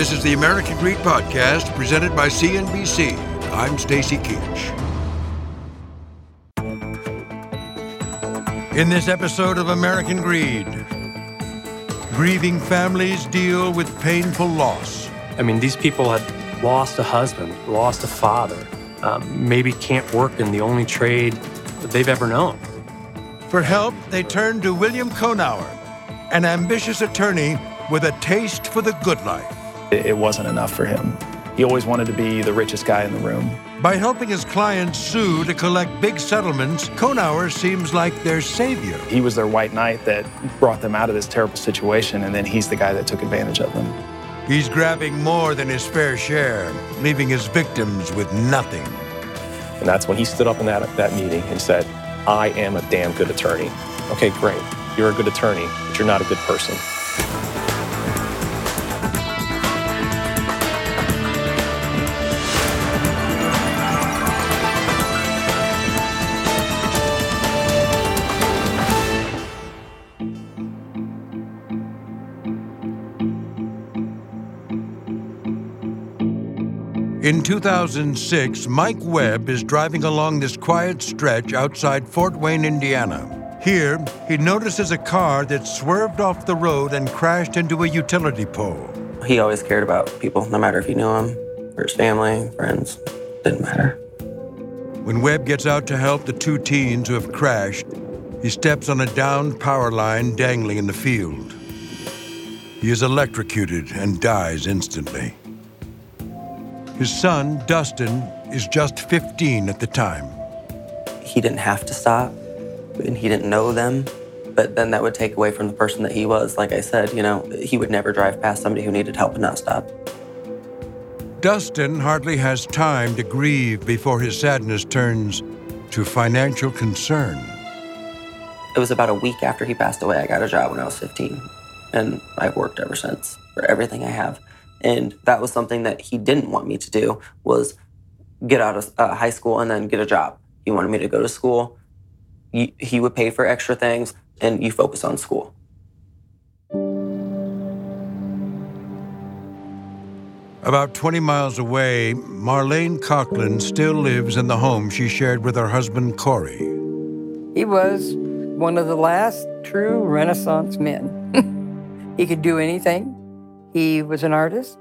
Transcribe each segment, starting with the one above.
This is the American Greed Podcast presented by CNBC. I'm Stacy Keach. In this episode of American Greed, grieving families deal with painful loss. I mean, these people had lost a husband, lost a father, um, maybe can't work in the only trade that they've ever known. For help, they turned to William Conour, an ambitious attorney with a taste for the good life. It wasn't enough for him. He always wanted to be the richest guy in the room. By helping his clients sue to collect big settlements, Conour seems like their savior. He was their white knight that brought them out of this terrible situation, and then he's the guy that took advantage of them. He's grabbing more than his fair share, leaving his victims with nothing. And that's when he stood up in that, that meeting and said, I am a damn good attorney. Okay, great. You're a good attorney, but you're not a good person. In 2006, Mike Webb is driving along this quiet stretch outside Fort Wayne, Indiana. Here, he notices a car that swerved off the road and crashed into a utility pole. He always cared about people, no matter if you knew him or his family, friends, didn't matter. When Webb gets out to help the two teens who have crashed, he steps on a downed power line dangling in the field. He is electrocuted and dies instantly. His son, Dustin, is just 15 at the time. He didn't have to stop, and he didn't know them. But then that would take away from the person that he was. Like I said, you know, he would never drive past somebody who needed help and not stop. Dustin hardly has time to grieve before his sadness turns to financial concern. It was about a week after he passed away. I got a job when I was 15, and I've worked ever since for everything I have. And that was something that he didn't want me to do was get out of uh, high school and then get a job. He wanted me to go to school. He, he would pay for extra things and you focus on school. About 20 miles away, Marlene Coughlin still lives in the home she shared with her husband, Corey. He was one of the last true Renaissance men. he could do anything. He was an artist.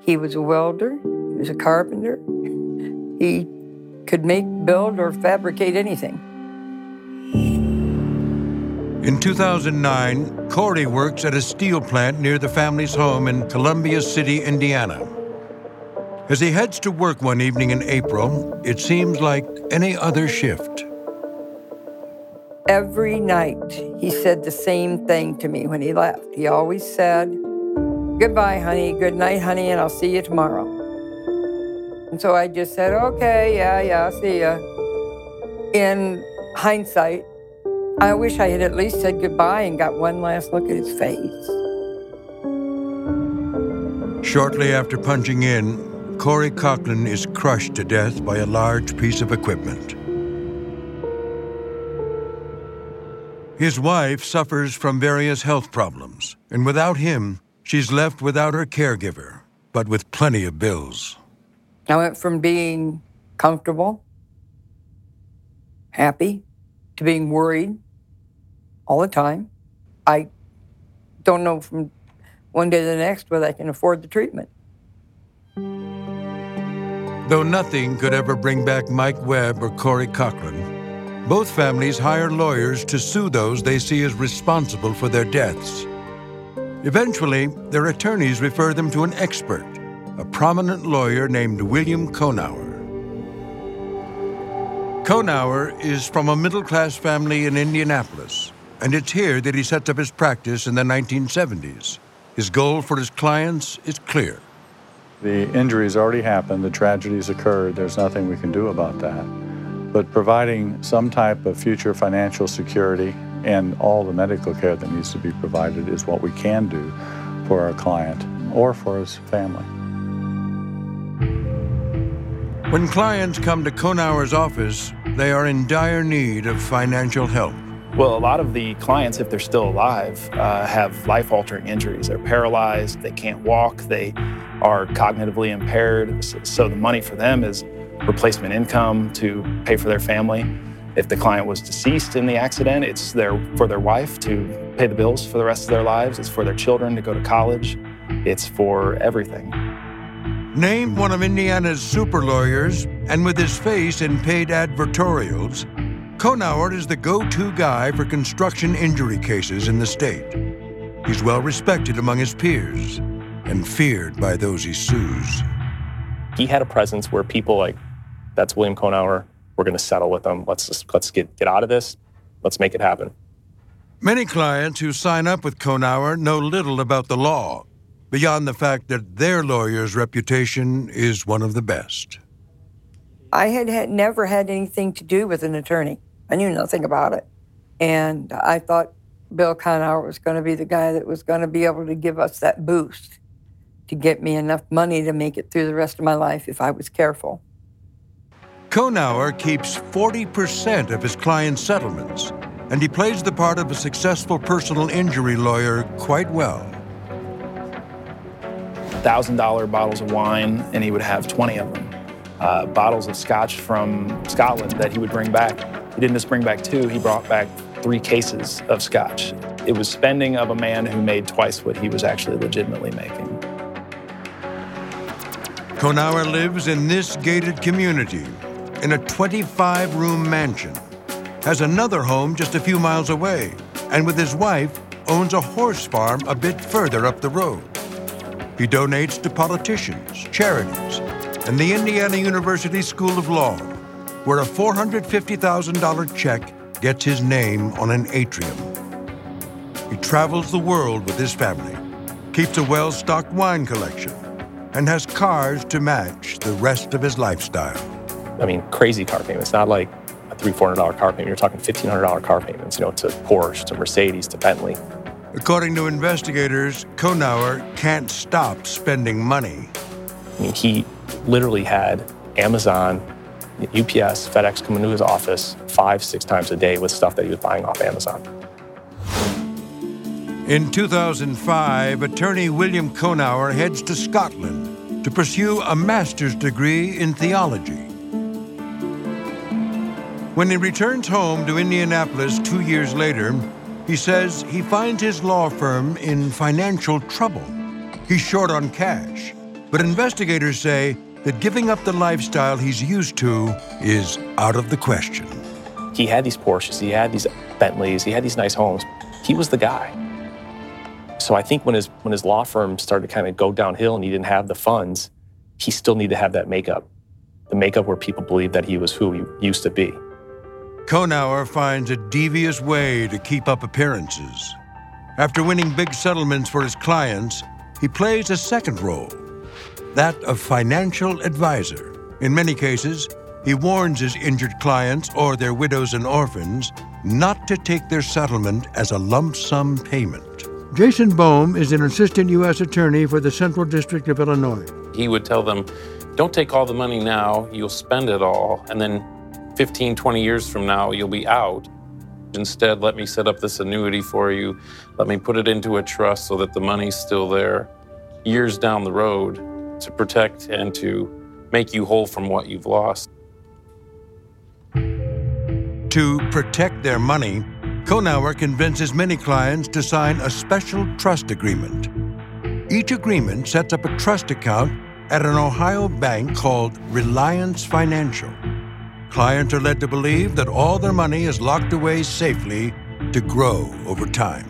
He was a welder. He was a carpenter. He could make, build, or fabricate anything. In 2009, Corey works at a steel plant near the family's home in Columbia City, Indiana. As he heads to work one evening in April, it seems like any other shift. Every night, he said the same thing to me when he left. He always said, Goodbye, honey. Good night, honey, and I'll see you tomorrow. And so I just said, Okay, yeah, yeah, I'll see ya. In hindsight, I wish I had at least said goodbye and got one last look at his face. Shortly after punching in, Corey Coughlin is crushed to death by a large piece of equipment. His wife suffers from various health problems, and without him, she's left without her caregiver, but with plenty of bills. I went from being comfortable, happy, to being worried all the time. I don't know from one day to the next whether I can afford the treatment. Though nothing could ever bring back Mike Webb or Corey Coughlin, both families hire lawyers to sue those they see as responsible for their deaths. Eventually, their attorneys refer them to an expert, a prominent lawyer named William Conour. Conour is from a middle class family in Indianapolis, and it's here that he sets up his practice in the 1970s. His goal for his clients is clear The injuries already happened, the tragedies occurred, there's nothing we can do about that. But providing some type of future financial security and all the medical care that needs to be provided is what we can do for our client or for his family. When clients come to Conour's office, they are in dire need of financial help. Well, a lot of the clients, if they're still alive, uh, have life altering injuries. They're paralyzed, they can't walk, they are cognitively impaired. So the money for them is replacement income to pay for their family. If the client was deceased in the accident, it's their, for their wife to pay the bills for the rest of their lives. It's for their children to go to college. It's for everything. Named one of Indiana's super lawyers, and with his face in paid advertorials, Conour is the go to guy for construction injury cases in the state. He's well respected among his peers and feared by those he sues. He had a presence where people like, that's William Conour. We're going to settle with them. Let's just, let's get, get out of this. Let's make it happen. Many clients who sign up with Conour know little about the law beyond the fact that their lawyer's reputation is one of the best. I had, had never had anything to do with an attorney. I knew nothing about it. And I thought Bill Conour was going to be the guy that was going to be able to give us that boost to get me enough money to make it through the rest of my life if I was careful. Conour keeps 40% of his clients' settlements, and he plays the part of a successful personal injury lawyer quite well thousand dollar bottles of wine, and he would have 20 of them. Uh, bottles of scotch from Scotland that he would bring back. He didn't just bring back two, he brought back three cases of scotch. It was spending of a man who made twice what he was actually legitimately making. Conour lives in this gated community in a 25 room mansion, has another home just a few miles away, and with his wife owns a horse farm a bit further up the road. He donates to politicians, charities, and the Indiana University School of Law, where a $450,000 check gets his name on an atrium. He travels the world with his family, keeps a well stocked wine collection, and has cars to match the rest of his lifestyle. I mean, crazy car payments, not like a three, four hundred dollar car payment. You're talking fifteen hundred dollar car payments, you know, to Porsche, to Mercedes, to Bentley. According to investigators, Conour can't stop spending money. I mean, he literally had Amazon, UPS, FedEx come into his office five, six times a day with stuff that he was buying off Amazon. In 2005, attorney William Conour heads to Scotland to pursue a master's degree in theology. When he returns home to Indianapolis two years later, he says he finds his law firm in financial trouble. He's short on cash, but investigators say that giving up the lifestyle he's used to is out of the question. He had these Porsches, he had these Bentleys, he had these nice homes. He was the guy. So I think when his when his law firm started to kind of go downhill and he didn't have the funds, he still needed to have that makeup. The makeup where people believed that he was who he used to be. Conour finds a devious way to keep up appearances. After winning big settlements for his clients, he plays a second role that of financial advisor. In many cases, he warns his injured clients or their widows and orphans not to take their settlement as a lump sum payment. Jason Bohm is an assistant U.S. attorney for the Central District of Illinois. He would tell them, don't take all the money now, you'll spend it all, and then 15, 20 years from now, you'll be out. Instead, let me set up this annuity for you. Let me put it into a trust so that the money's still there years down the road to protect and to make you whole from what you've lost. To protect their money, Conour convinces many clients to sign a special trust agreement. Each agreement sets up a trust account at an Ohio bank called Reliance Financial. Clients are led to believe that all their money is locked away safely to grow over time.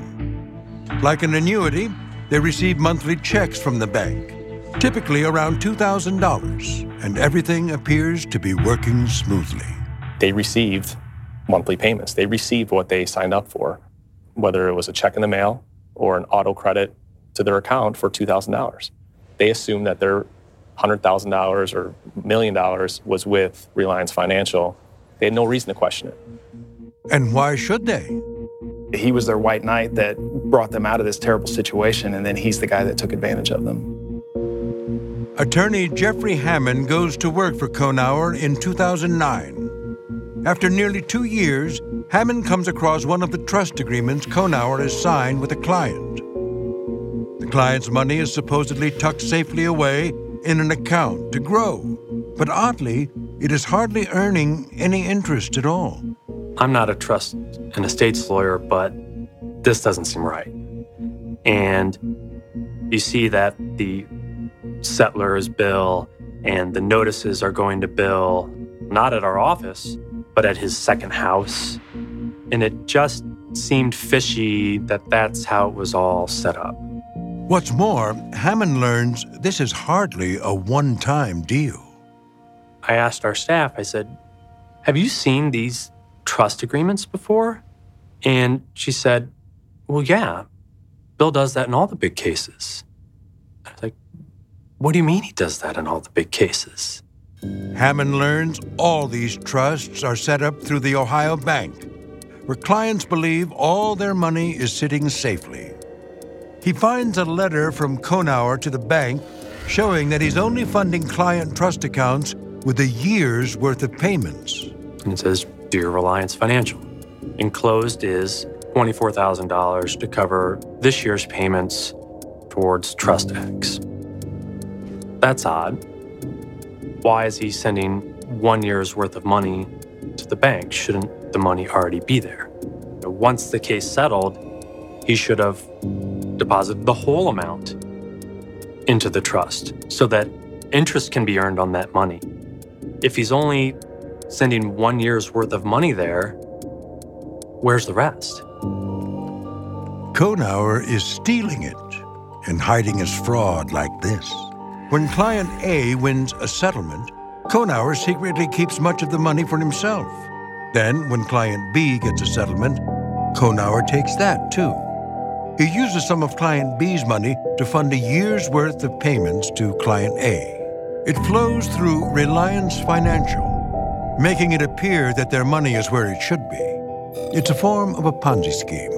Like an annuity, they receive monthly checks from the bank, typically around $2,000, and everything appears to be working smoothly. They received monthly payments. They received what they signed up for, whether it was a check in the mail or an auto credit to their account for $2,000. They assumed that their $100,000 or million dollars was with Reliance Financial, they had no reason to question it. And why should they? He was their white knight that brought them out of this terrible situation, and then he's the guy that took advantage of them. Attorney Jeffrey Hammond goes to work for Conour in 2009. After nearly two years, Hammond comes across one of the trust agreements Conour has signed with a client. The client's money is supposedly tucked safely away in an account to grow, but oddly, it is hardly earning any interest at all. I'm not a trust and estates lawyer, but this doesn't seem right. And you see that the settlers bill and the notices are going to bill not at our office, but at his second house. And it just seemed fishy that that's how it was all set up. What's more, Hammond learns this is hardly a one time deal. I asked our staff, I said, Have you seen these trust agreements before? And she said, Well, yeah, Bill does that in all the big cases. I was like, What do you mean he does that in all the big cases? Hammond learns all these trusts are set up through the Ohio Bank, where clients believe all their money is sitting safely. He finds a letter from Conour to the bank showing that he's only funding client trust accounts with a year's worth of payments. And it says, Dear Reliance Financial. Enclosed is $24,000 to cover this year's payments towards Trust X. That's odd. Why is he sending one year's worth of money to the bank? Shouldn't the money already be there? Once the case settled, he should have deposited the whole amount into the trust so that interest can be earned on that money. If he's only sending one year's worth of money there, where's the rest? Conour is stealing it and hiding his fraud like this. When client A wins a settlement, Conour secretly keeps much of the money for himself. Then, when client B gets a settlement, Conour takes that too. He uses some of client B's money to fund a year's worth of payments to client A. It flows through Reliance Financial, making it appear that their money is where it should be. It's a form of a Ponzi scheme,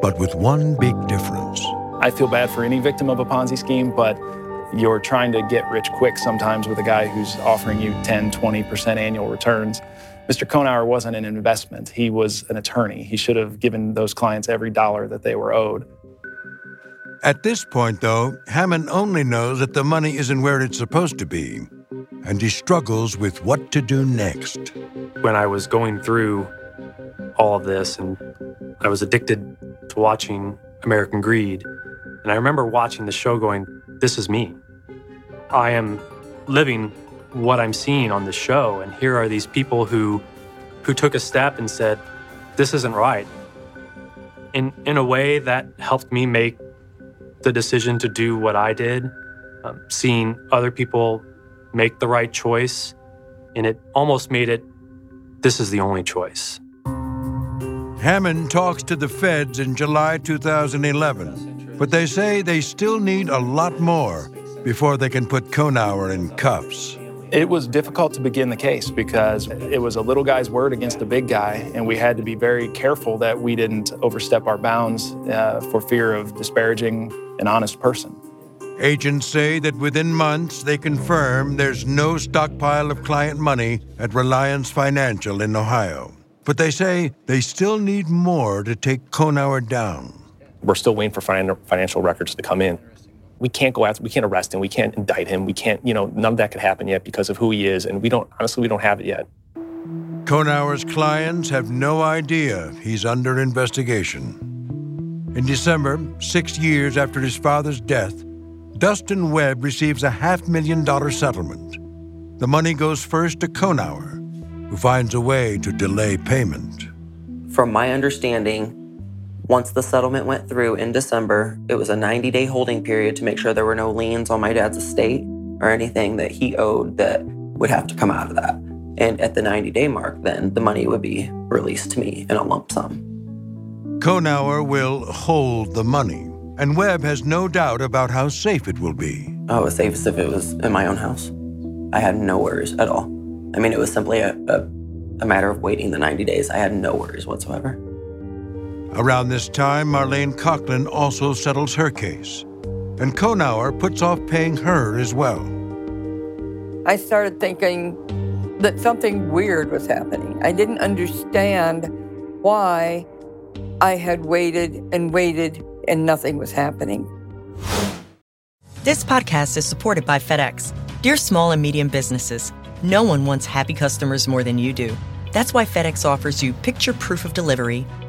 but with one big difference. I feel bad for any victim of a Ponzi scheme, but you're trying to get rich quick sometimes with a guy who's offering you 10, 20% annual returns. Mr. Conour wasn't an investment. He was an attorney. He should have given those clients every dollar that they were owed. At this point, though, Hammond only knows that the money isn't where it's supposed to be, and he struggles with what to do next. When I was going through all of this and I was addicted to watching American Greed, and I remember watching the show going, This is me. I am living what I'm seeing on the show, and here are these people who who took a step and said, This isn't right. In in a way that helped me make the decision to do what I did, um, seeing other people make the right choice, and it almost made it this is the only choice. Hammond talks to the feds in July 2011, but they say they still need a lot more before they can put Conour in cuffs. It was difficult to begin the case because it was a little guy's word against a big guy, and we had to be very careful that we didn't overstep our bounds uh, for fear of disparaging an honest person. Agents say that within months they confirm there's no stockpile of client money at Reliance Financial in Ohio. But they say they still need more to take Conour down. We're still waiting for financial records to come in. We can't go after, we can't arrest him, we can't indict him, we can't, you know, none of that could happen yet because of who he is, and we don't, honestly, we don't have it yet. Conour's clients have no idea he's under investigation. In December, six years after his father's death, Dustin Webb receives a half million dollar settlement. The money goes first to Conour, who finds a way to delay payment. From my understanding, once the settlement went through in December, it was a 90 day holding period to make sure there were no liens on my dad's estate or anything that he owed that would have to come out of that. And at the 90 day mark, then the money would be released to me in a lump sum. Conour will hold the money, and Webb has no doubt about how safe it will be. oh, it was as if it was in my own house. I had no worries at all. I mean, it was simply a, a, a matter of waiting the 90 days. I had no worries whatsoever. Around this time, Marlene Coughlin also settles her case, and Conour puts off paying her as well. I started thinking that something weird was happening. I didn't understand why I had waited and waited and nothing was happening. This podcast is supported by FedEx. Dear small and medium businesses, no one wants happy customers more than you do. That's why FedEx offers you picture proof of delivery,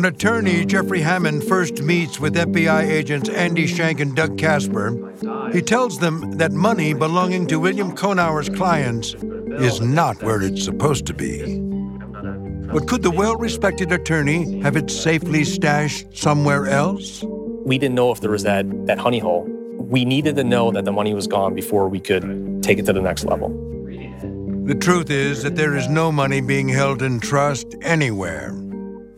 When attorney Jeffrey Hammond first meets with FBI agents Andy Shank and Doug Casper, he tells them that money belonging to William Conour's clients is not where it's supposed to be. But could the well respected attorney have it safely stashed somewhere else? We didn't know if there was that, that honey hole. We needed to know that the money was gone before we could take it to the next level. The truth is that there is no money being held in trust anywhere.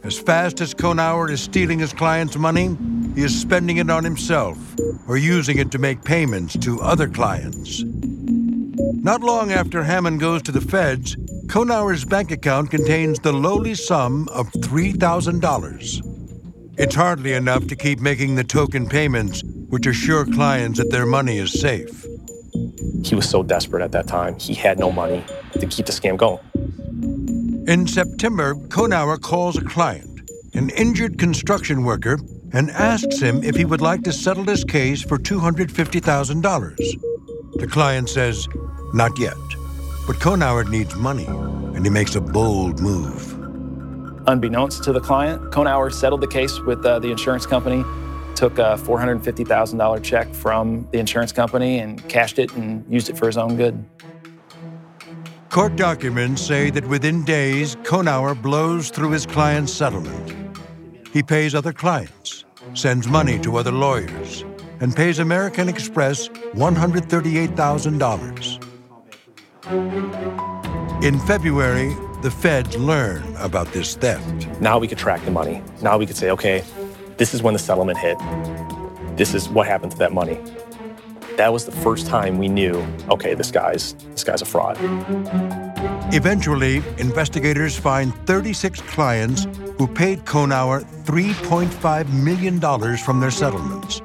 As fast as Conour is stealing his client's money, he is spending it on himself or using it to make payments to other clients. Not long after Hammond goes to the feds, Conour's bank account contains the lowly sum of $3,000. It's hardly enough to keep making the token payments, which assure clients that their money is safe. He was so desperate at that time. He had no money to keep the scam going. In September, Conour calls a client, an injured construction worker, and asks him if he would like to settle his case for $250,000. The client says, not yet. But Conour needs money, and he makes a bold move. Unbeknownst to the client, Conour settled the case with uh, the insurance company, took a $450,000 check from the insurance company and cashed it and used it for his own good. Court documents say that within days, Conour blows through his client's settlement. He pays other clients, sends money to other lawyers, and pays American Express $138,000. In February, the feds learn about this theft. Now we could track the money. Now we could say, okay, this is when the settlement hit. This is what happened to that money. That was the first time we knew, okay, this guy's this guy's a fraud. Eventually, investigators find 36 clients who paid Conour $3.5 million from their settlements,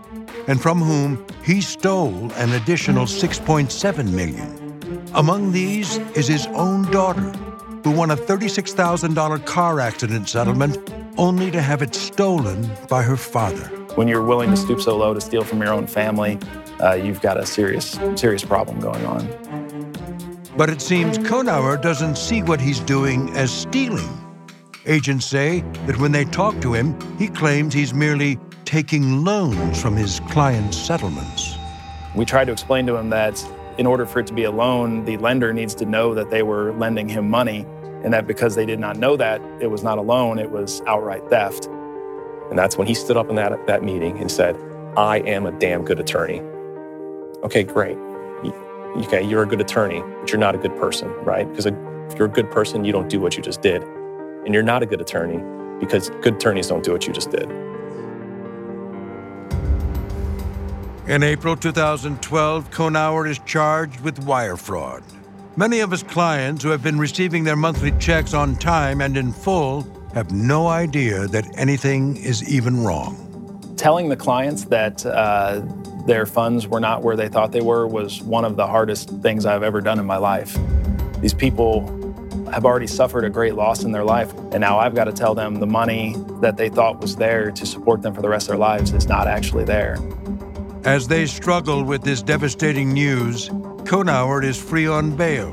and from whom he stole an additional 6.7 million. Among these is his own daughter, who won a $36,000 car accident settlement only to have it stolen by her father. When you're willing to stoop so low to steal from your own family, uh, you've got a serious, serious problem going on. But it seems Conour doesn't see what he's doing as stealing. Agents say that when they talk to him, he claims he's merely taking loans from his clients' settlements. We tried to explain to him that in order for it to be a loan, the lender needs to know that they were lending him money, and that because they did not know that, it was not a loan, it was outright theft. And that's when he stood up in that, that meeting and said, I am a damn good attorney. Okay, great. Okay, you're a good attorney, but you're not a good person, right? Because if you're a good person, you don't do what you just did. And you're not a good attorney because good attorneys don't do what you just did. In April 2012, Conour is charged with wire fraud. Many of his clients who have been receiving their monthly checks on time and in full have no idea that anything is even wrong. Telling the clients that uh, their funds were not where they thought they were was one of the hardest things I've ever done in my life. These people have already suffered a great loss in their life, and now I've got to tell them the money that they thought was there to support them for the rest of their lives is not actually there. As they struggle with this devastating news, Conour is free on bail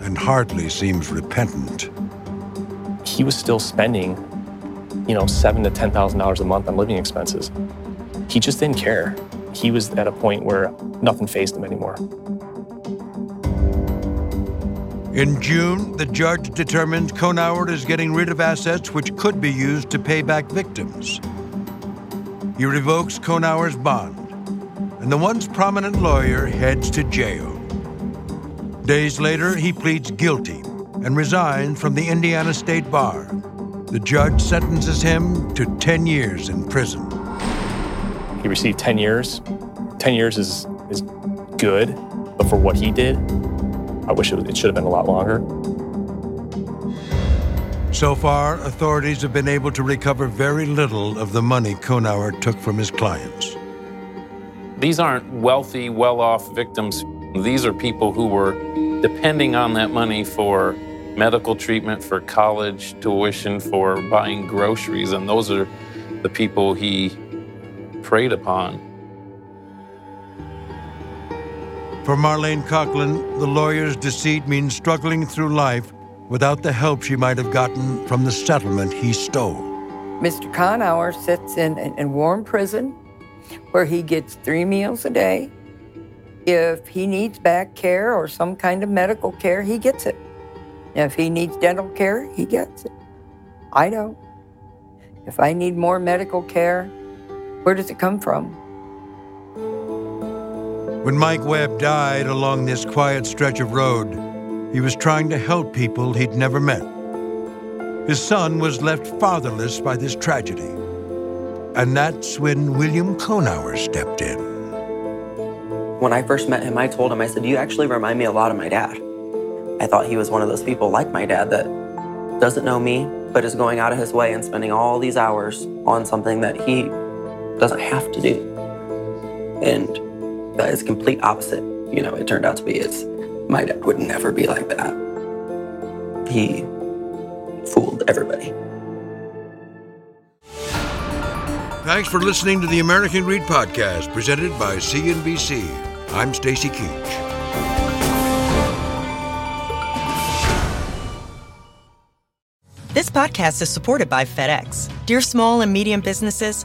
and hardly seems repentant. He was still spending, you know, seven to ten thousand dollars a month on living expenses. He just didn't care. He was at a point where nothing phased him anymore. In June, the judge determines Conour is getting rid of assets which could be used to pay back victims. He revokes Conour's bond, and the once prominent lawyer heads to jail. Days later, he pleads guilty and resigns from the Indiana State Bar. The judge sentences him to 10 years in prison. He received 10 years. 10 years is, is good, but for what he did, I wish it, it should have been a lot longer. So far, authorities have been able to recover very little of the money Conour took from his clients. These aren't wealthy, well off victims. These are people who were depending on that money for medical treatment, for college tuition, for buying groceries, and those are the people he preyed upon. For Marlene Coughlin, the lawyer's deceit means struggling through life without the help she might have gotten from the settlement he stole. Mr. Conour sits in a warm prison where he gets three meals a day. If he needs back care or some kind of medical care, he gets it. If he needs dental care, he gets it. I don't. If I need more medical care, where does it come from? When Mike Webb died along this quiet stretch of road, he was trying to help people he'd never met. His son was left fatherless by this tragedy. And that's when William Conour stepped in. When I first met him, I told him, I said, You actually remind me a lot of my dad. I thought he was one of those people like my dad that doesn't know me, but is going out of his way and spending all these hours on something that he doesn't have to do. And that is complete opposite. You know, it turned out to be it's my dad would never be like that. He fooled everybody. Thanks for listening to the American Greed Podcast presented by CNBC. I'm Stacy Keach. This podcast is supported by FedEx. Dear small and medium businesses,